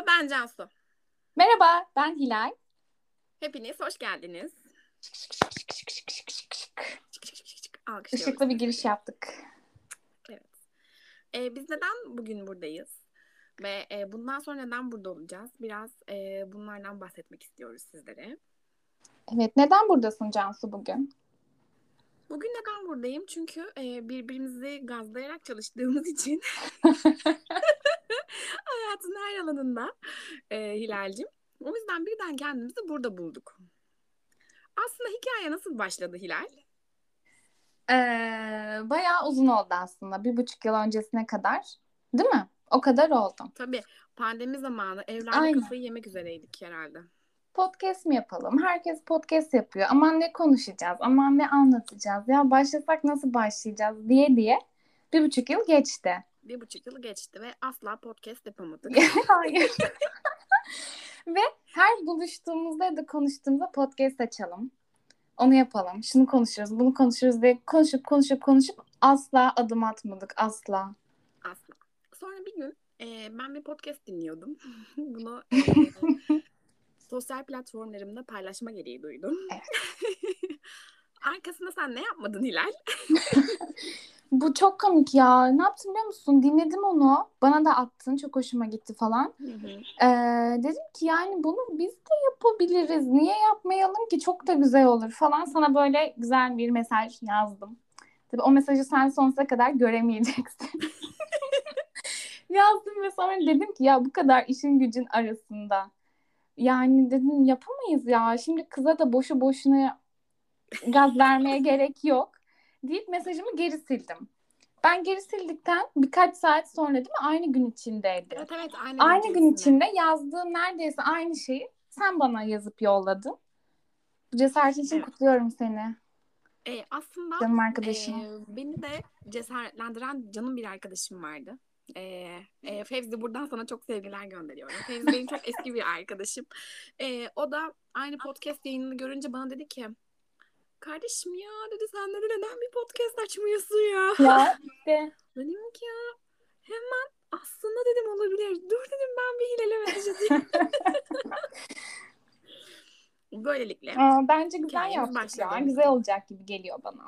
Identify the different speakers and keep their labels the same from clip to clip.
Speaker 1: Merhaba ben Cansu.
Speaker 2: Merhaba, ben Hilal.
Speaker 1: Hepiniz hoş geldiniz.
Speaker 2: Işıklı bir giriş yaptık.
Speaker 1: Evet. Ee, biz neden bugün buradayız? Ve e, bundan sonra neden burada olacağız? Biraz e, bunlardan bahsetmek istiyoruz sizlere.
Speaker 2: Evet, neden buradasın Cansu bugün?
Speaker 1: Bugün neden buradayım? Çünkü e, birbirimizi gazlayarak çalıştığımız için hayatın her alanında e, Hilal'cim. O yüzden birden kendimizi burada bulduk. Aslında hikaye nasıl başladı Hilal?
Speaker 2: Ee, bayağı uzun oldu aslında. Bir buçuk yıl öncesine kadar. Değil mi? O kadar oldu.
Speaker 1: Tabii pandemi zamanı evlerde
Speaker 2: Aynen.
Speaker 1: kafayı yemek üzereydik herhalde.
Speaker 2: Podcast mi yapalım? Herkes podcast yapıyor. Aman ne konuşacağız? Aman ne anlatacağız? Ya başlasak nasıl başlayacağız diye diye bir buçuk yıl geçti.
Speaker 1: Bir buçuk yıl geçti ve asla podcast yapamadık.
Speaker 2: Hayır. Ve her buluştuğumuzda ya da konuştuğumuzda podcast açalım. Onu yapalım. Şunu konuşuruz, bunu konuşuruz diye konuşup konuşup konuşup asla adım atmadık. Asla.
Speaker 1: Asla. Sonra bir gün e, ben bir podcast dinliyordum. Bunu e, sosyal platformlarımda paylaşma gereği duydum. Arkasında sen ne yapmadın Hilal?
Speaker 2: Bu çok komik ya. Ne yaptım biliyor musun? Dinledim onu. Bana da attın. Çok hoşuma gitti falan. Ee, dedim ki yani bunu biz de yapabiliriz. Niye yapmayalım ki? Çok da güzel olur falan. Sana böyle güzel bir mesaj yazdım. Tabii o mesajı sen sonsuza kadar göremeyeceksin. Yazdım ve sonra dedim ki ya bu kadar işin gücün arasında. Yani dedim yapamayız ya. Şimdi kıza da boşu boşuna gaz vermeye gerek yok. Deyip mesajımı geri sildim. Ben geri sildikten birkaç saat sonra değil mi? Aynı gün içindeydi.
Speaker 1: Evet evet aynı,
Speaker 2: Aynı gün
Speaker 1: içinde.
Speaker 2: içinde yazdığım neredeyse aynı şeyi sen bana yazıp yolladın. Bu cesaretin için
Speaker 1: Evet.
Speaker 2: kutluyorum seni
Speaker 1: E, aslında
Speaker 2: canım arkadaşım.
Speaker 1: e, beni de cesaretlendiren canım bir arkadaşım vardı. E, e, Fevzi buradan sana çok sevgiler gönderiyorum. Fevzi benim çok eski bir arkadaşım. E, o da aynı podcast yayınını görünce bana dedi ki Kardeşim ya dedi sen dedi neden bir podcast açmıyorsun ya?
Speaker 2: ya işte
Speaker 1: Dedim ki ya hemen aslında dedim olabilir. Dur dedim ben bir Hilal'e mesaj atayım. Böylelikle.
Speaker 2: aa, bence güzel yaptık ya. Güzel olacak gibi geliyor bana.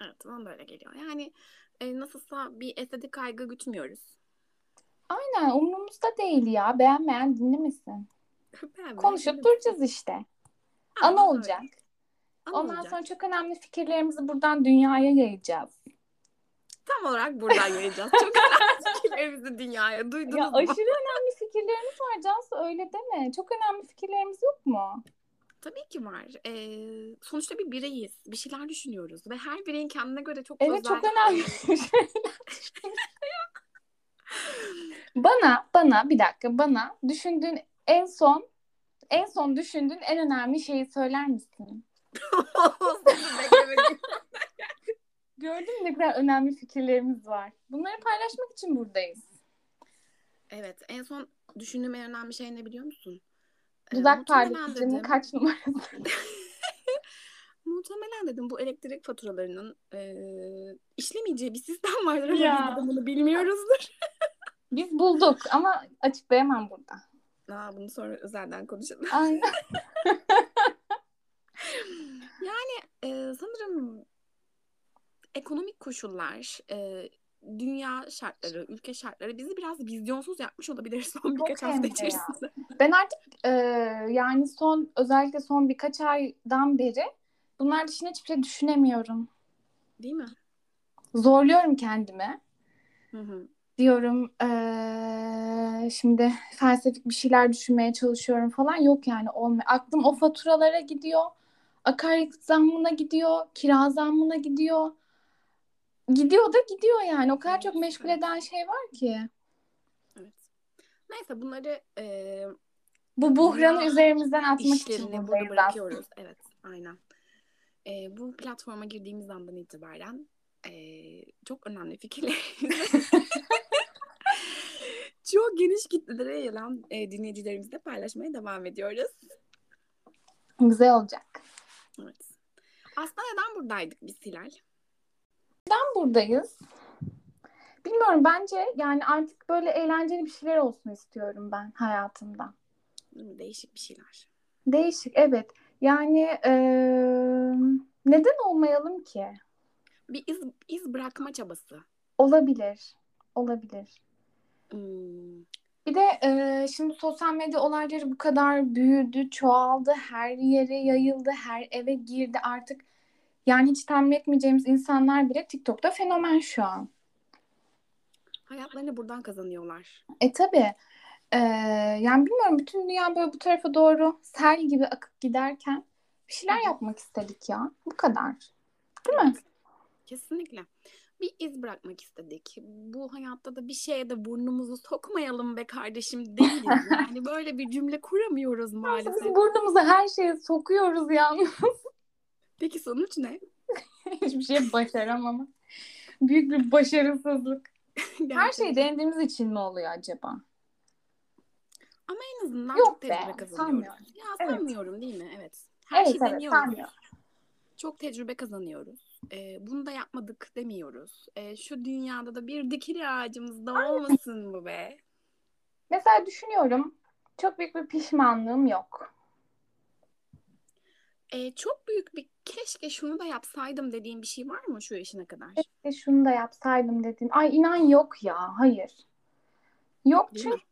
Speaker 1: Evet bana böyle geliyor. Yani e, nasılsa bir estetik kaygı gütmüyoruz.
Speaker 2: Aynen umurumuzda değil ya. Beğenmeyen dinlemesin. Konuşup duracağız işte.
Speaker 1: Aynen
Speaker 2: Ana
Speaker 1: öyle. Ana
Speaker 2: Ondan sonra çok önemli fikirlerimizi buradan dünyaya yayacağız.
Speaker 1: Tam olarak buradan yayacağız. Çok önemli fikirlerimizi dünyaya duydunuz
Speaker 2: Ya
Speaker 1: mu?
Speaker 2: aşırı önemli fikirlerimiz var Cansu öyle deme. Çok önemli fikirlerimiz yok mu?
Speaker 1: Tabii ki var. Ee, sonuçta bir bireyiz. Bir şeyler düşünüyoruz. Ve her bireyin kendine göre çok
Speaker 2: Evet
Speaker 1: özel...
Speaker 2: çok önemli. bana bana bir dakika bana düşündüğün en son en son düşündüğün en önemli şeyi söyler misin? Gördün mü ne kadar önemli fikirlerimiz var. Bunları paylaşmak için buradayız.
Speaker 1: evet. En son düşündüğüm en önemli şey ne biliyor musun? Ee,
Speaker 2: Dudak
Speaker 1: muhtemelen
Speaker 2: parlatıcının
Speaker 1: dedim-
Speaker 2: kaç numarası?
Speaker 1: Muhtemelen dedim bu elektrik faturalarının e, işlemeyeceği bir sistem vardır ama
Speaker 2: Ya.
Speaker 1: biz bunu bilmiyoruzdur.
Speaker 2: Biz bulduk ama açıklayamam burada.
Speaker 1: Aa, bunu sonra özelden konuşalım.
Speaker 2: Aynen.
Speaker 1: E, sanırım ekonomik koşullar, e, dünya şartları, ülke şartları bizi biraz vizyonsuz yapmış olabilir son
Speaker 2: Çok
Speaker 1: birkaç
Speaker 2: hem
Speaker 1: hafta
Speaker 2: de ya.
Speaker 1: içerisinde.
Speaker 2: Ben artık e, yani son özellikle son birkaç aydan beri bunlar dışında hiçbir şey düşünemiyorum.
Speaker 1: Değil mi?
Speaker 2: Zorluyorum kendimi.
Speaker 1: Hı hı.
Speaker 2: Diyorum eee, şimdi felsefik bir şeyler düşünmeye çalışıyorum falan. Yok yani olmuyor. Aklım o faturalara gidiyor. Akaryakıt zammına gidiyor. Kira zammına gidiyor. Gidiyor da gidiyor yani. O kadar çok meşgul eden şey var ki.
Speaker 1: Evet. Neyse bunları e,
Speaker 2: Bu buhranı üzerimizden atmak için buradayız
Speaker 1: bırakıyoruz. Evet, aynen. E, bu platforma girdiğimiz andan itibaren e, çok önemli fikirlerimizi çok geniş kitlelere yayılan e, dinleyicilerimizle paylaşmaya devam ediyoruz.
Speaker 2: Güzel olacak.
Speaker 1: Evet. Aslında neden buradaydık biz Hilal?
Speaker 2: Neden buradayız? bilmiyorum bence yani artık böyle eğlenceli bir şeyler olsun istiyorum ben hayatımda.
Speaker 1: Değişik bir şeyler.
Speaker 2: Değişik evet. Yani e, neden olmayalım ki?
Speaker 1: Bir iz, iz bırakma çabası.
Speaker 2: Olabilir. Olabilir.
Speaker 1: Hmm.
Speaker 2: Bir de e, şimdi sosyal medya olayları bu kadar büyüdü, çoğaldı, her yere yayıldı, her eve girdi artık. Yani hiç tahmin etmeyeceğimiz insanlar bile TikTok'ta fenomen şu an.
Speaker 1: Hayatlarını buradan kazanıyorlar.
Speaker 2: E tabii. Ee, yani bilmiyorum bütün dünya böyle bu tarafa doğru sel gibi akıp giderken bir şeyler yapmak istedik ya. Bu kadar. Değil mi?
Speaker 1: Kesinlikle. Bir iz bırakmak istedik. Bu hayatta da bir şeye de burnumuzu sokmayalım be kardeşim değiliz. Yani böyle bir cümle kuramıyoruz maalesef.
Speaker 2: Biz burnumuzu her şeye sokuyoruz yalnız.
Speaker 1: Peki sonuç ne?
Speaker 2: Hiçbir şey başaramama. Büyük bir başarısızlık. her şey denediğimiz için mi oluyor acaba?
Speaker 1: Ama en azından
Speaker 2: Yok
Speaker 1: çok tecrübe
Speaker 2: be,
Speaker 1: kazanıyoruz.
Speaker 2: sanmıyorum.
Speaker 1: Ya
Speaker 2: Evet.
Speaker 1: sanmıyorum değil mi? Evet. Her
Speaker 2: evet
Speaker 1: şeyi
Speaker 2: evet
Speaker 1: deniyoruz.
Speaker 2: sanmıyorum.
Speaker 1: Çok tecrübe kazanıyoruz. Ee, bunu da yapmadık demiyoruz. Ee, şu dünyada da bir dikili ağacımız da olmasın bu be.
Speaker 2: Mesela düşünüyorum. Çok büyük bir pişmanlığım yok.
Speaker 1: Ee, çok büyük bir keşke şunu da yapsaydım dediğim bir şey var mı şu yaşına kadar?
Speaker 2: Keşke şunu da yapsaydım dedim. Ay inan yok ya. Hayır. Yok
Speaker 1: Değil
Speaker 2: çünkü
Speaker 1: mi?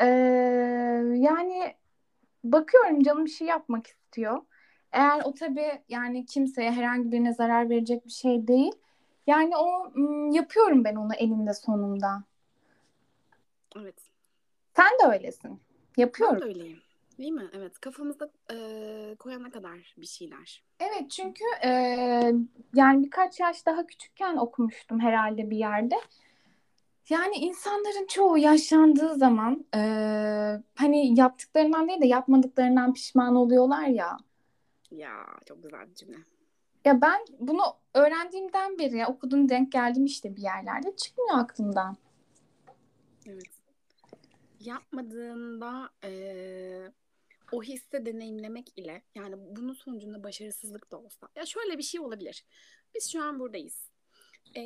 Speaker 2: Ee, yani bakıyorum canım bir şey yapmak istiyor. Eğer o tabii yani kimseye herhangi birine zarar verecek bir şey değil. Yani o yapıyorum ben onu eninde sonunda.
Speaker 1: Evet.
Speaker 2: Sen de öylesin.
Speaker 1: Ben
Speaker 2: Yapıyorum.
Speaker 1: de öyleyim. Değil mi? Evet. Kafamızda e, koyana kadar bir şeyler.
Speaker 2: Evet çünkü e, yani birkaç yaş daha küçükken okumuştum herhalde bir yerde. Yani insanların çoğu yaşlandığı zaman e, hani yaptıklarından değil de yapmadıklarından pişman oluyorlar ya.
Speaker 1: Ya çok güzel bir cümle.
Speaker 2: Ya ben bunu öğrendiğimden beri ya, okudum denk geldim işte bir yerlerde çıkmıyor aklımdan.
Speaker 1: Evet. Yapmadığında e, o hissi deneyimlemek ile yani bunun sonucunda başarısızlık da olsa. Ya şöyle bir şey olabilir. Biz şu an buradayız. E,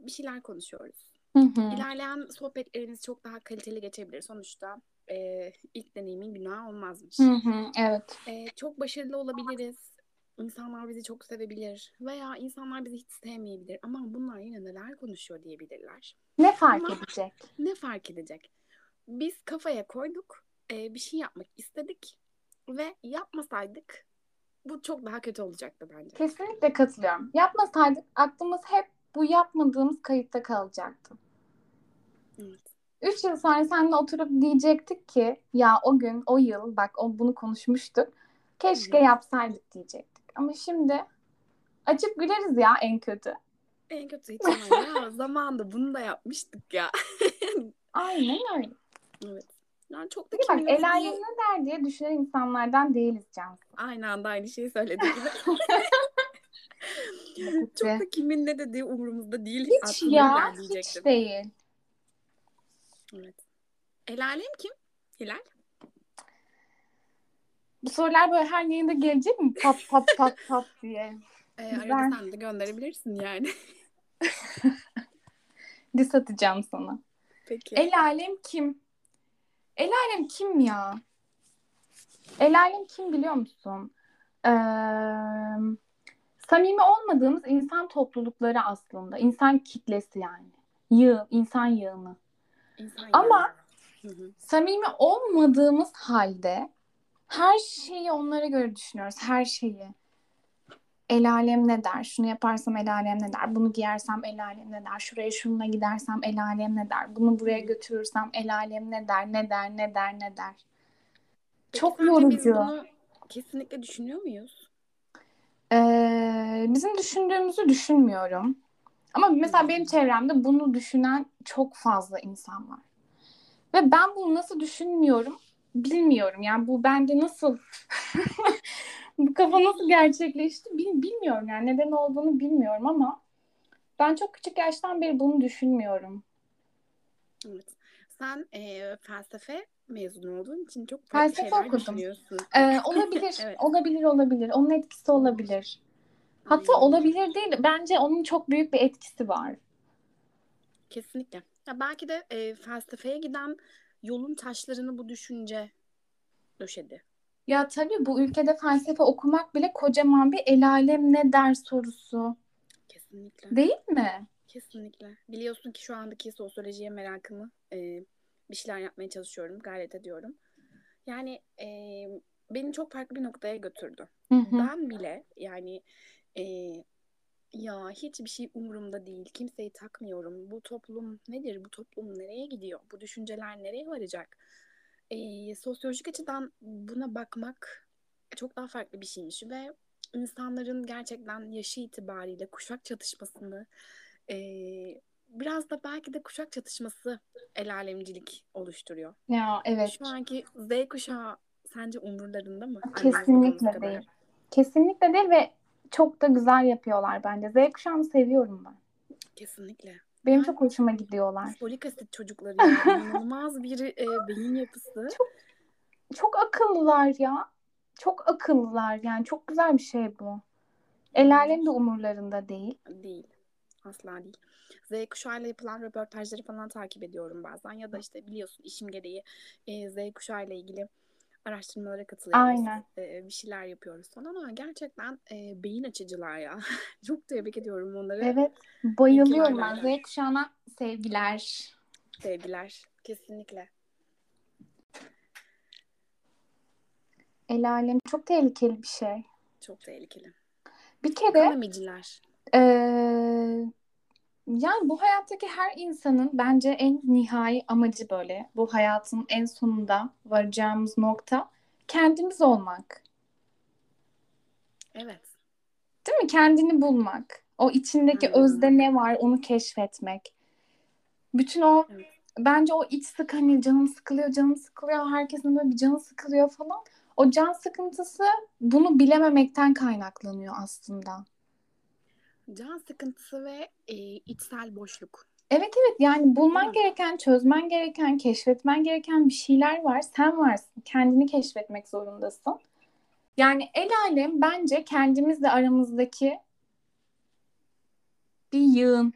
Speaker 1: bir şeyler konuşuyoruz.
Speaker 2: Hı hı.
Speaker 1: İlerleyen sohbetlerimiz çok daha kaliteli geçebilir. Sonuçta e, ilk deneyimin günahı olmazmış.
Speaker 2: Hı hı, evet.
Speaker 1: E, çok başarılı olabiliriz. İnsanlar bizi çok sevebilir. Veya insanlar bizi hiç sevmeyebilir. Ama bunlar yine neler konuşuyor diyebilirler.
Speaker 2: Ne fark
Speaker 1: Ama-
Speaker 2: edecek?
Speaker 1: Ne fark edecek? Biz kafaya koyduk. e, bir şey yapmak istedik. Ve yapmasaydık bu çok daha kötü olacaktı bence.
Speaker 2: Kesinlikle katılıyorum. Yapmasaydık aklımız hep bu yapmadığımız kayıtta kalacaktı.
Speaker 1: Evet.
Speaker 2: Üç yıl sonra seninle oturup diyecektik ki ya o gün, o yıl bak o bunu konuşmuştuk. Keşke yapsaydık diyecektik. Ama şimdi açıp güleriz ya en kötü.
Speaker 1: En kötü ihtimal ya zamanında bunu da yapmıştık ya.
Speaker 2: Aynen öyle.
Speaker 1: evet. Yani çok da
Speaker 2: Bir bak el alem ne der diye düşünen insanlardan değiliz Cansu.
Speaker 1: Aynı anda aynı şeyi söyledi çok da kimin ne dediği umurumuzda değil.
Speaker 2: Hiç ya hiç değil.
Speaker 1: Evet. El alem kim? Hilal.
Speaker 2: Bu sorular böyle her yayında gelecek mi? Pat pat pat pat diye.
Speaker 1: Ee, arada sen de gönderebilirsin yani.
Speaker 2: Dis atacağım sana.
Speaker 1: Peki.
Speaker 2: El alem kim? El alem kim ya? El alem kim biliyor musun? Ee, samimi olmadığımız insan toplulukları aslında. İnsan kitlesi yani. Yığ, insan yığını.
Speaker 1: İnsan
Speaker 2: Ama-
Speaker 1: yani. Hı hı.
Speaker 2: Samimi olmadığımız halde her şeyi onlara göre düşünüyoruz. Her şeyi. El alem ne der? Şunu yaparsam el alem ne der? Bunu giyersem el alem ne der? Şuraya şununla gidersem el alem ne der? Bunu buraya götürürsem el alem ne der? Ne der? Ne der? Ne der?
Speaker 1: Peki
Speaker 2: Çok yorucu.
Speaker 1: Biz bunu kesinlikle düşünüyor muyuz?
Speaker 2: Ee, bizim düşündüğümüzü düşünmüyorum. Ama mesela benim çevremde bunu düşünen çok fazla insan var. Ve ben bunu nasıl düşünmüyorum bilmiyorum. Yani bu bende nasıl bu kafa nasıl gerçekleşti bil- bilmiyorum. Yani neden olduğunu bilmiyorum ama ben çok küçük yaştan beri bunu düşünmüyorum.
Speaker 1: Evet. Sen e, felsefe mezunu olduğun için çok
Speaker 2: Felsefe okudum.
Speaker 1: düşünüyorsun.
Speaker 2: Ee, olabilir,
Speaker 1: Evet.
Speaker 2: olabilir, olabilir. Onun etkisi olabilir. Hatta olabilir değil. Bence onun çok büyük bir etkisi var.
Speaker 1: Kesinlikle. Ya belki de e, felsefeye giden yolun taşlarını bu düşünce döşedi.
Speaker 2: Ya tabii bu ülkede felsefe okumak bile kocaman bir el alem ne der sorusu.
Speaker 1: Kesinlikle.
Speaker 2: Değil mi?
Speaker 1: Kesinlikle. Biliyorsun ki şu andaki sosyolojiye merakımı e, bir şeyler yapmaya çalışıyorum, gayret ediyorum. Yani e, beni çok farklı bir noktaya götürdü.
Speaker 2: Hı hı.
Speaker 1: Ben bile yani e, ya hiçbir şey umurumda değil. Kimseyi takmıyorum. Bu toplum nedir? Bu toplum nereye gidiyor? Bu düşünceler nereye varacak? E, sosyolojik açıdan buna bakmak çok daha farklı bir şeymiş ve insanların gerçekten yaşı itibariyle kuşak çatışmasını e, biraz da belki de kuşak çatışması el alemcilik oluşturuyor.
Speaker 2: Ya evet.
Speaker 1: Şu anki Z kuşağı sence umurlarında mı?
Speaker 2: Kesinlikle değil. Kesinlikle değil ve çok da güzel yapıyorlar bence. Z kuşağını seviyorum ben.
Speaker 1: Kesinlikle.
Speaker 2: Benim
Speaker 1: Yani-
Speaker 2: çok hoşuma gidiyorlar.
Speaker 1: Folik asit çocukları ya. İnanılmaz bir e, beyin yapısı.
Speaker 2: Çok akıllılar ya. Çok akıllılar yani çok güzel bir şey bu. El alem de umurlarında değil.
Speaker 1: Değil. Asla değil. Z kuşağıyla yapılan röportajları falan takip ediyorum bazen. Ya da işte biliyorsun işim gereği e, Z kuşağıyla ilgili araştırmalara katılıyoruz.
Speaker 2: Aynen.
Speaker 1: E, bir şeyler yapıyoruz falan ama gerçekten e, beyin açıcılar ya. Çok tebrik ediyorum onları.
Speaker 2: Evet bayılıyorum ben. Z kuşağına sevgiler.
Speaker 1: Sevgiler. Kesinlikle.
Speaker 2: El alem çok tehlikeli bir şey.
Speaker 1: Çok tehlikeli.
Speaker 2: Bir kere
Speaker 1: Ekonomiciler.
Speaker 2: eee, yani bu hayattaki her insanın bence en nihai amacı böyle. Bu hayatın en sonunda varacağımız nokta kendimiz olmak.
Speaker 1: Evet.
Speaker 2: Değil mi? Kendini bulmak. O içindeki
Speaker 1: Aynen
Speaker 2: özde ne var onu keşfetmek. Bütün o
Speaker 1: Evet.
Speaker 2: bence o iç sık hani canım sıkılıyor, canım sıkılıyor, herkesin böyle bir canı sıkılıyor falan. O can sıkıntısı bunu bilememekten kaynaklanıyor aslında.
Speaker 1: Can sıkıntısı ve e, içsel boşluk.
Speaker 2: Evet evet yani bulman gereken, çözmen gereken, keşfetmen gereken bir şeyler var. Sen varsın. Kendini keşfetmek zorundasın. Yani el alem bence kendimizle aramızdaki bir yığın.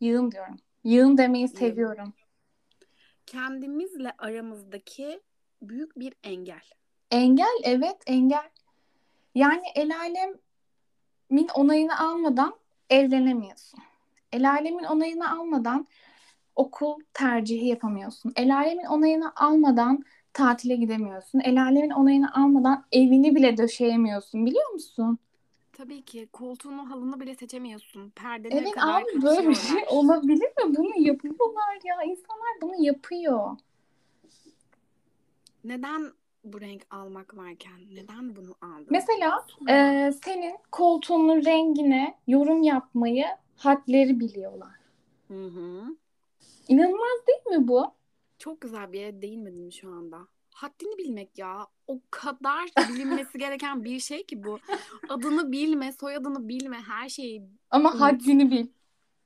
Speaker 2: Yığın diyorum. Yığın demeyi seviyorum.
Speaker 1: Kendimizle aramızdaki büyük bir engel.
Speaker 2: Engel evet engel. Yani el alemin onayını almadan evlenemiyorsun. El alemin onayını almadan okul tercihi yapamıyorsun. El alemin onayını almadan tatile gidemiyorsun. El alemin onayını almadan evini bile döşeyemiyorsun biliyor musun?
Speaker 1: Tabii ki koltuğunu halını bile seçemiyorsun. Perdene
Speaker 2: Evet
Speaker 1: kadar
Speaker 2: abi böyle bir şey olabilir mi? Bunu yapıyorlar ya. İnsanlar bunu yapıyor.
Speaker 1: Neden bu renk almak varken neden bunu aldın?
Speaker 2: Mesela e, senin koltuğunun rengine yorum yapmayı hadleri biliyorlar.
Speaker 1: Hı hı.
Speaker 2: İnanılmaz değil mi bu?
Speaker 1: Çok güzel bir yere değinmedim şu anda. Haddini bilmek ya. O kadar bilinmesi gereken bir şey ki bu. Adını bilme, soyadını bilme, her şeyi
Speaker 2: Ama haddini bil.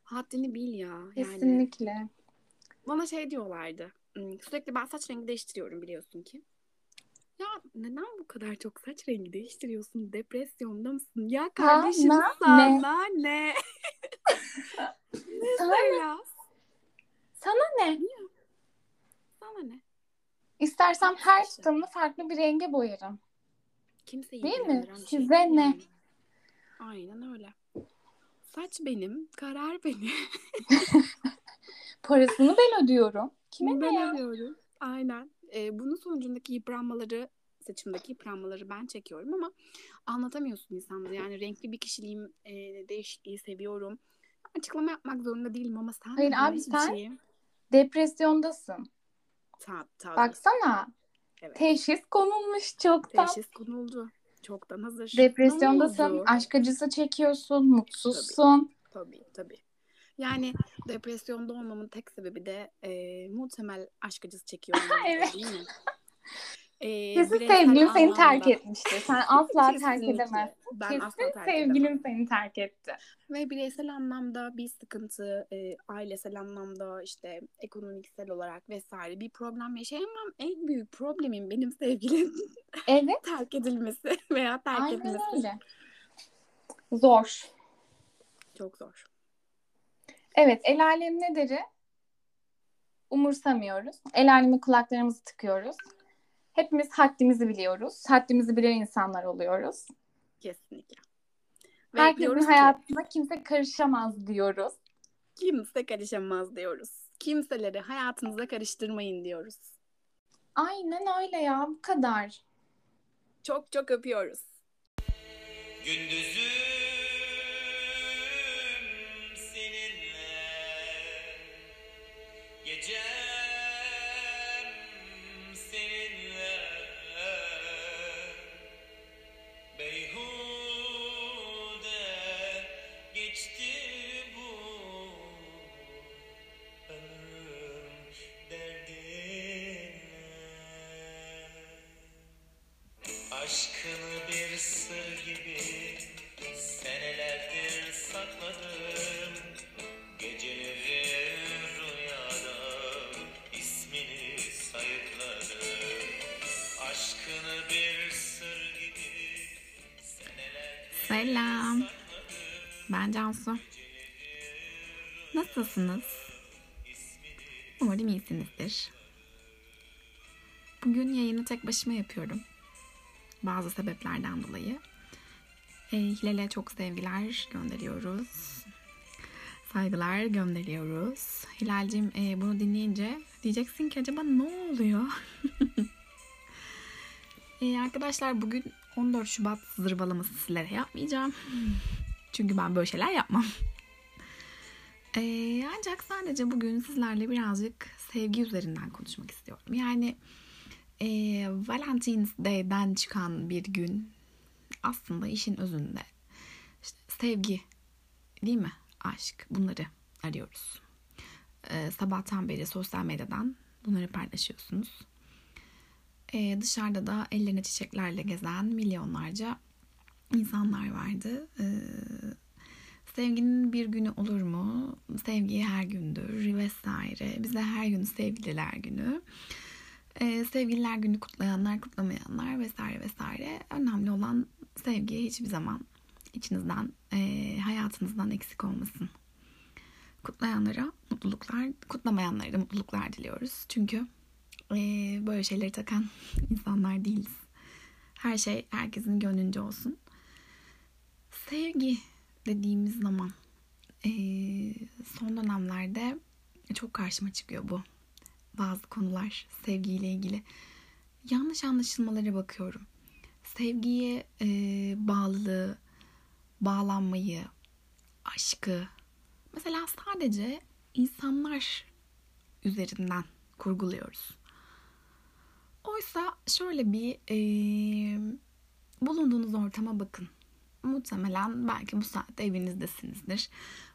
Speaker 1: haddini bil ya. Yani
Speaker 2: Kesinlikle.
Speaker 1: bana şey diyorlardı. "Hmm, Sürekli ben saç rengi değiştiriyorum biliyorsun ki. Ya neden bu kadar çok saç rengi değiştiriyorsun? Depresyonda mısın? Ya kardeşim
Speaker 2: na-
Speaker 1: sana ne?
Speaker 2: Sana ne?
Speaker 1: Ya
Speaker 2: Sana ne?
Speaker 1: sana ne?
Speaker 2: İstersem her tutamını farklı bir renge boyarım.
Speaker 1: Kimseyi
Speaker 2: Değil mi?
Speaker 1: şey
Speaker 2: Size
Speaker 1: değil
Speaker 2: ne?
Speaker 1: yani. Aynen öyle. Saç benim, karar benim.
Speaker 2: Parasını ben ödüyorum. Kime
Speaker 1: ben
Speaker 2: ne ya?
Speaker 1: ödüyorum. Aynen. Ee, bunun sonucundaki yıpranmaları, saçımdaki yıpranmaları ben çekiyorum ama anlatamıyorsun insanlara. Yani renkli bir kişiliğim, e, değişikliği seviyorum. Açıklama yapmak zorunda değilim ama sen
Speaker 2: Hayır abi, sen-
Speaker 1: şeyi-
Speaker 2: Depresyondasın.
Speaker 1: Ta- tabii.
Speaker 2: Baksana.
Speaker 1: Evet.
Speaker 2: Teşhis konulmuş çoktan.
Speaker 1: Teşhis konuldu. Çoktan hazır.
Speaker 2: Depresyondasın. Aşk acısı çekiyorsun. Mutsuzsun.
Speaker 1: Tabii tabii. Yani depresyonda olmamın tek sebebi de e, muhtemel aşk acısı çekiyor
Speaker 2: Evet.
Speaker 1: değil mi? E,
Speaker 2: Kesin sevgilin seni terk etmiştir. Sen asla terk edemezsin.
Speaker 1: Ben
Speaker 2: Kesin
Speaker 1: asla terk
Speaker 2: sevgilin
Speaker 1: edemem.
Speaker 2: seni terk etti.
Speaker 1: Ve bireysel anlamda bir sıkıntı, e, ailesel anlamda işte ekonomiksel olarak vesaire bir problem yaşayamam. En büyük problemim benim sevgilim
Speaker 2: Evet.
Speaker 1: terk edilmesi veya terk
Speaker 2: Aynen
Speaker 1: etmesi.
Speaker 2: öyle. Zor.
Speaker 1: Çok zor.
Speaker 2: Evet, el alem ne deri? umursamıyoruz. El alemi kulaklarımızı tıkıyoruz. Hepimiz haddimizi biliyoruz. Haddimizi bilen insanlar oluyoruz.
Speaker 1: Kesinlikle.
Speaker 2: Ve Herkesin hayatına ki, kimse karışamaz diyoruz.
Speaker 1: Kimse karışamaz diyoruz. Kimseleri hayatınıza karıştırmayın diyoruz.
Speaker 2: Aynen öyle ya bu kadar.
Speaker 1: Çok çok öpüyoruz.
Speaker 3: Gündüzüm
Speaker 1: Ben Cansu. Nasılsınız? Umarım iyisinizdir. Bugün yayını tek başıma yapıyorum. Bazı sebeplerden dolayı. E, Hilal'e çok sevgiler gönderiyoruz. Saygılar gönderiyoruz. Hilal'cim e, bunu dinleyince diyeceksin ki acaba ne oluyor? e, arkadaşlar bugün 14 Şubat zırvalaması sizlere yapmayacağım. Çünkü ben böyle şeyler yapmam. Ee, ancak sadece bugün sizlerle birazcık sevgi üzerinden konuşmak istiyorum. Yani e, Valentine's Day'den çıkan bir gün aslında işin özünde işte sevgi değil mi? Aşk bunları arıyoruz. Ee, sabahtan beri sosyal medyadan bunları paylaşıyorsunuz. Ee, dışarıda da ellerine çiçeklerle gezen milyonlarca insanlar vardı. Ee, sevginin bir günü olur mu? Sevgi her gündür vesaire. Bize her gün sevgililer günü. Ee, sevgililer günü kutlayanlar, kutlamayanlar vesaire vesaire. Önemli olan sevgi hiçbir zaman içinizden, e, hayatınızdan eksik olmasın. Kutlayanlara mutluluklar, kutlamayanlara da mutluluklar diliyoruz. Çünkü e, böyle şeyleri takan insanlar değiliz. Her şey herkesin gönlünce olsun. Sevgi dediğimiz zaman e, son dönemlerde çok karşıma çıkıyor bu. Bazı konular sevgiyle ilgili. Yanlış anlaşılmalara bakıyorum. Sevgiye e, bağlılığı, bağlanmayı, aşkı mesela sadece insanlar üzerinden kurguluyoruz. Oysa şöyle bir e, bulunduğunuz ortama bakın. Muhtemelen belki bu saatte evinizdesinizdir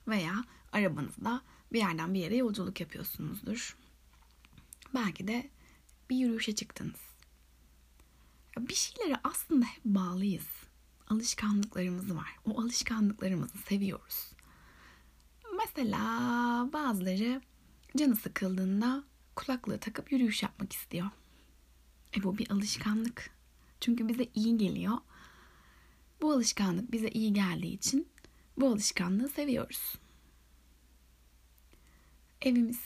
Speaker 1: veya arabanızda bir yerden bir yere yolculuk yapıyorsunuzdur. Belki de bir yürüyüşe çıktınız. Bir şeylere aslında hep bağlıyız. Alışkanlıklarımız var. O alışkanlıklarımızı seviyoruz. Mesela bazıları canı sıkıldığında kulaklığı takıp yürüyüş yapmak istiyor. E bu bir alışkanlık. Çünkü bize iyi geliyor. Bu alışkanlık bize iyi geldiği için bu alışkanlığı seviyoruz. Evimiz.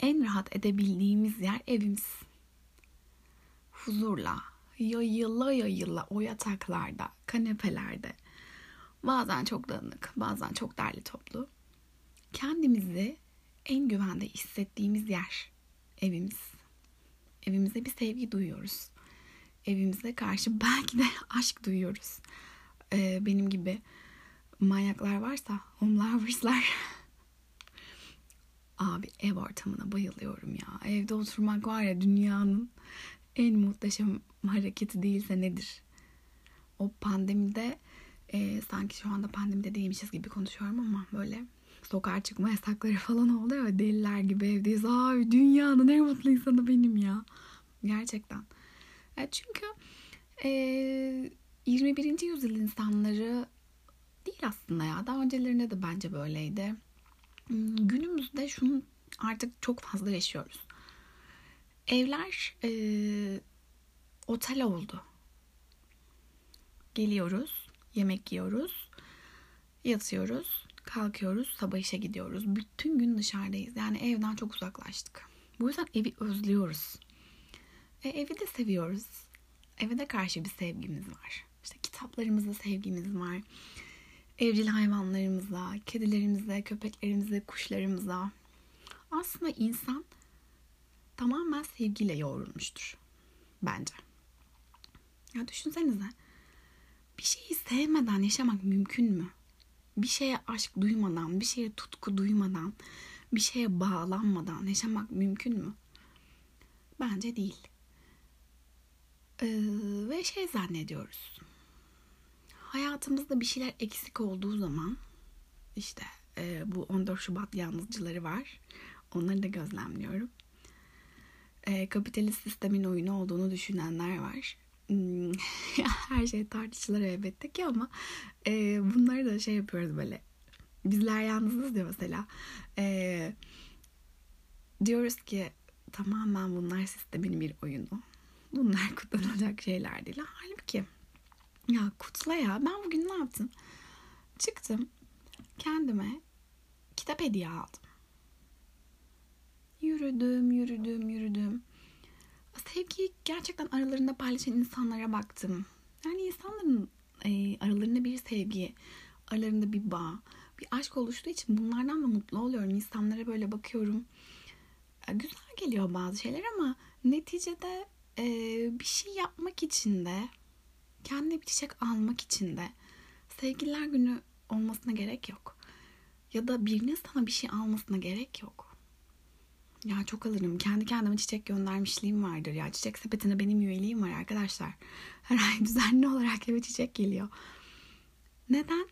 Speaker 1: En rahat edebildiğimiz yer evimiz. Huzurla, yayıla yayıla o yataklarda, kanepelerde. Bazen çok dağınık, bazen çok derli toplu. Kendimizi en güvende hissettiğimiz yer evimiz. Evimize bir sevgi duyuyoruz. Evimize karşı belki de aşk duyuyoruz. Ee, benim gibi manyaklar varsa, home lovers'lar. Abi ev ortamına bayılıyorum ya. Evde oturmak var ya dünyanın en muhteşem hareketi değilse nedir? O pandemide e, sanki şu anda pandemide değilmişiz gibi konuşuyorum ama böyle sokağa çıkma yasakları falan oldu ya deliler gibi evdeyiz. Abi dünyanın en mutlu insanı benim ya. Gerçekten. E çünkü e, 21. yüzyıl insanları değil aslında ya. Daha öncelerinde de bence böyleydi. Hmm, günümüzde şunu artık çok fazla yaşıyoruz. Evler e, otel oldu. Geliyoruz, yemek yiyoruz, yatıyoruz, kalkıyoruz, sabah işe gidiyoruz. Bütün gün dışarıdayız. Yani evden çok uzaklaştık. Bu yüzden evi özlüyoruz. E, evi de seviyoruz. Eve de karşı bir sevgimiz var. İşte kitaplarımızla sevgimiz var. Evcil hayvanlarımıza, kedilerimize, köpeklerimize, kuşlarımıza. Aslında insan tamamen sevgiyle yoğrulmuştur. Bence. Ya düşünsenize. Bir şeyi sevmeden yaşamak mümkün mü? Bir şeye aşk duymadan, bir şeye tutku duymadan, bir şeye bağlanmadan yaşamak mümkün mü? Bence değil. Ee, ve şey zannediyoruz. Hayatımızda bir şeyler eksik olduğu zaman işte e, bu 14 Şubat yalnızcıları var. Onları da gözlemliyorum. E, kapitalist sistemin oyunu olduğunu düşünenler var. Hmm, her şey tartışılır elbette ki ama e, bunları da şey yapıyoruz böyle. Bizler yalnızız diyor mesela. E, diyoruz ki tamamen bunlar sistemin bir oyunu. Bunlar kutlanacak şeyler değil. Halbuki ya kutla ya. Ben bugün ne yaptım? Çıktım. Kendime kitap hediye aldım. Yürüdüm, yürüdüm, yürüdüm. Sevgiyi gerçekten aralarında paylaşan insanlara baktım. Yani insanların e, aralarında bir sevgi, aralarında bir bağ, bir aşk oluştuğu için bunlardan da mutlu oluyorum. İnsanlara böyle bakıyorum. Güzel geliyor bazı şeyler ama neticede e, bir şey yapmak için de kendine bir çiçek almak için de sevgililer günü olmasına gerek yok. Ya da birinin sana bir şey almasına gerek yok. Ya çok alırım. Kendi kendime çiçek göndermişliğim vardır. Ya çiçek sepetine benim üyeliğim var arkadaşlar. Her ay düzenli olarak eve çiçek geliyor. Neden?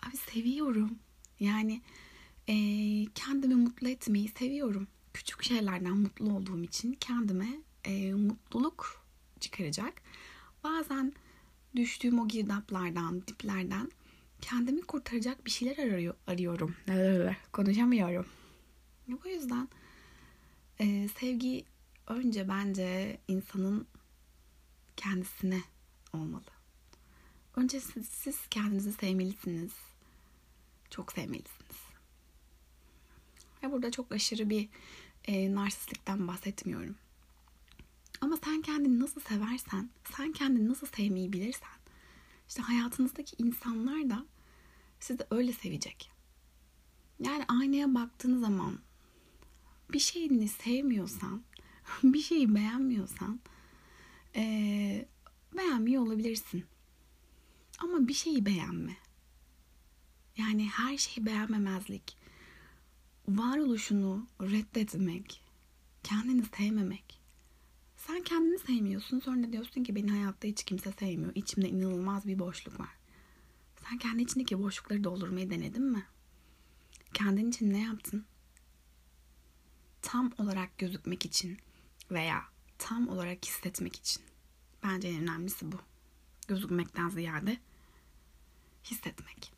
Speaker 1: Abi seviyorum. Yani e, kendimi mutlu etmeyi seviyorum. Küçük şeylerden mutlu olduğum için kendime e, mutluluk çıkaracak. Bazen düştüğüm o girdaplardan, diplerden kendimi kurtaracak bir şeyler arıyor, arıyorum. Konuşamıyorum. Bu yüzden e, sevgi önce bence insanın kendisine olmalı. Önce siz, siz kendinizi sevmelisiniz. Çok sevmelisiniz. Ve burada çok aşırı bir e, narsistlikten bahsetmiyorum. Ama sen kendini nasıl seversen, sen kendini nasıl sevmeyi bilirsen, işte hayatınızdaki insanlar da sizi öyle sevecek. Yani aynaya baktığın zaman bir şeyini sevmiyorsan, bir şeyi beğenmiyorsan ee, beğenmiyor olabilirsin. Ama bir şeyi beğenme. Yani her şeyi beğenmemezlik, varoluşunu reddetmek, kendini sevmemek. Sen kendini sevmiyorsun sonra diyorsun ki beni hayatta hiç kimse sevmiyor. İçimde inanılmaz bir boşluk var. Sen kendi içindeki boşlukları doldurmayı denedin mi? Kendin için ne yaptın? Tam olarak gözükmek için veya tam olarak hissetmek için. Bence en önemlisi bu. Gözükmekten ziyade hissetmek.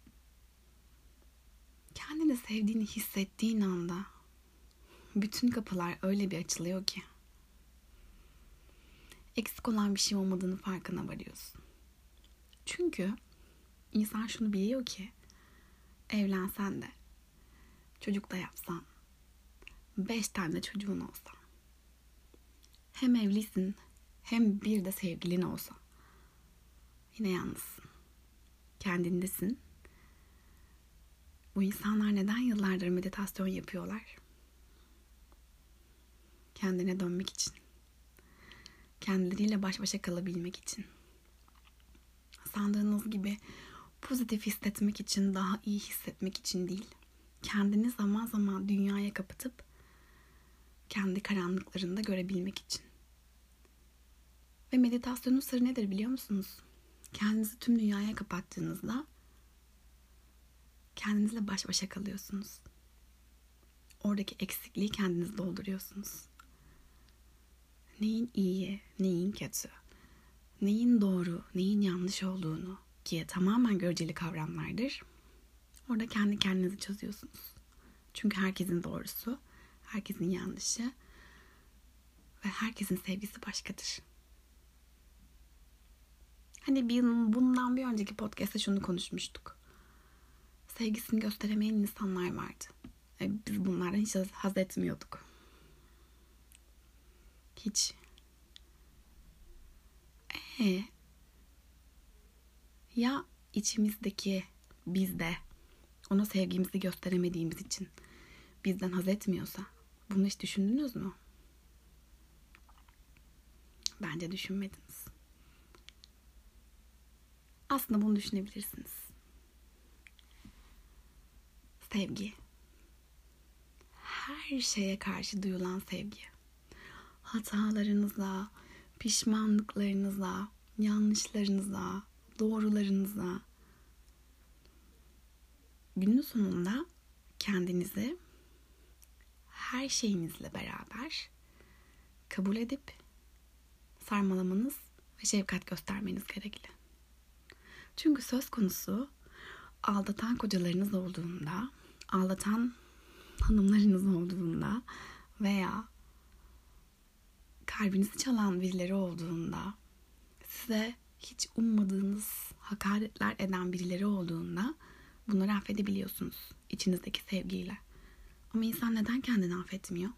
Speaker 1: Kendini sevdiğini hissettiğin anda bütün kapılar öyle bir açılıyor ki eksik olan bir şey olmadığını farkına varıyorsun. Çünkü insan şunu biliyor ki evlensen de çocuk da yapsan beş tane çocuğun olsa hem evlisin hem bir de sevgilin olsa yine yalnızsın. Kendindesin. Bu insanlar neden yıllardır meditasyon yapıyorlar? Kendine dönmek için kendileriyle baş başa kalabilmek için. Sandığınız gibi pozitif hissetmek için, daha iyi hissetmek için değil. Kendini zaman zaman dünyaya kapatıp kendi karanlıklarında görebilmek için. Ve meditasyonun sırrı nedir biliyor musunuz? Kendinizi tüm dünyaya kapattığınızda kendinizle baş başa kalıyorsunuz. Oradaki eksikliği kendiniz dolduruyorsunuz neyin iyi, neyin kötü, neyin doğru, neyin yanlış olduğunu ki tamamen göreceli kavramlardır. Orada kendi kendinizi çözüyorsunuz. Çünkü herkesin doğrusu, herkesin yanlışı ve herkesin sevgisi başkadır. Hani bir, bundan bir önceki podcast'ta şunu konuşmuştuk. Sevgisini gösteremeyen insanlar vardı. E, biz bunlardan hiç haz etmiyorduk. Hiç. Ee, ya içimizdeki bizde ona sevgimizi gösteremediğimiz için bizden haz etmiyorsa bunu hiç düşündünüz mü? Bence düşünmediniz. Aslında bunu düşünebilirsiniz. Sevgi. Her şeye karşı duyulan sevgi. Hatalarınıza, pişmanlıklarınıza, yanlışlarınıza, doğrularınıza. Günün sonunda kendinizi her şeyinizle beraber kabul edip sarmalamanız ve şefkat göstermeniz gerekli. Çünkü söz konusu aldatan kocalarınız olduğunda, aldatan hanımlarınız olduğunda veya kalbinizi çalan birileri olduğunda, size hiç ummadığınız hakaretler eden birileri olduğunda bunları affedebiliyorsunuz içinizdeki sevgiyle. Ama insan neden kendini affetmiyor?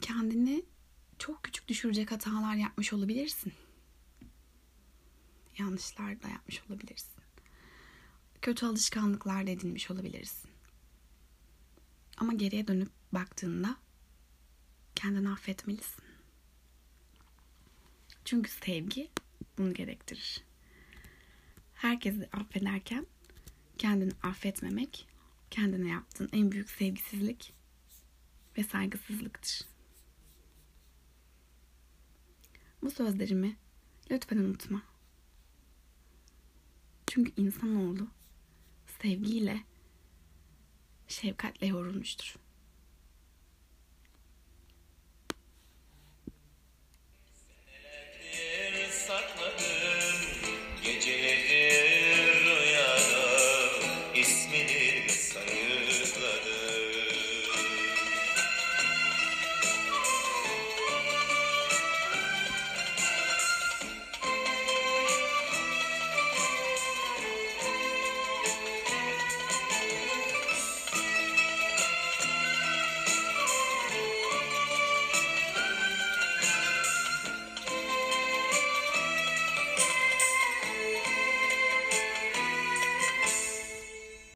Speaker 1: Kendini çok küçük düşürecek hatalar yapmış olabilirsin. Yanlışlar da yapmış olabilirsin. Kötü alışkanlıklar da edinmiş olabilirsin. Ama geriye dönüp baktığında kendini affetmelisin. Çünkü sevgi bunu gerektirir. Herkesi affederken kendini affetmemek kendine yaptığın en büyük sevgisizlik ve saygısızlıktır. Bu sözlerimi lütfen unutma. Çünkü insanoğlu sevgiyle, şefkatle yorulmuştur.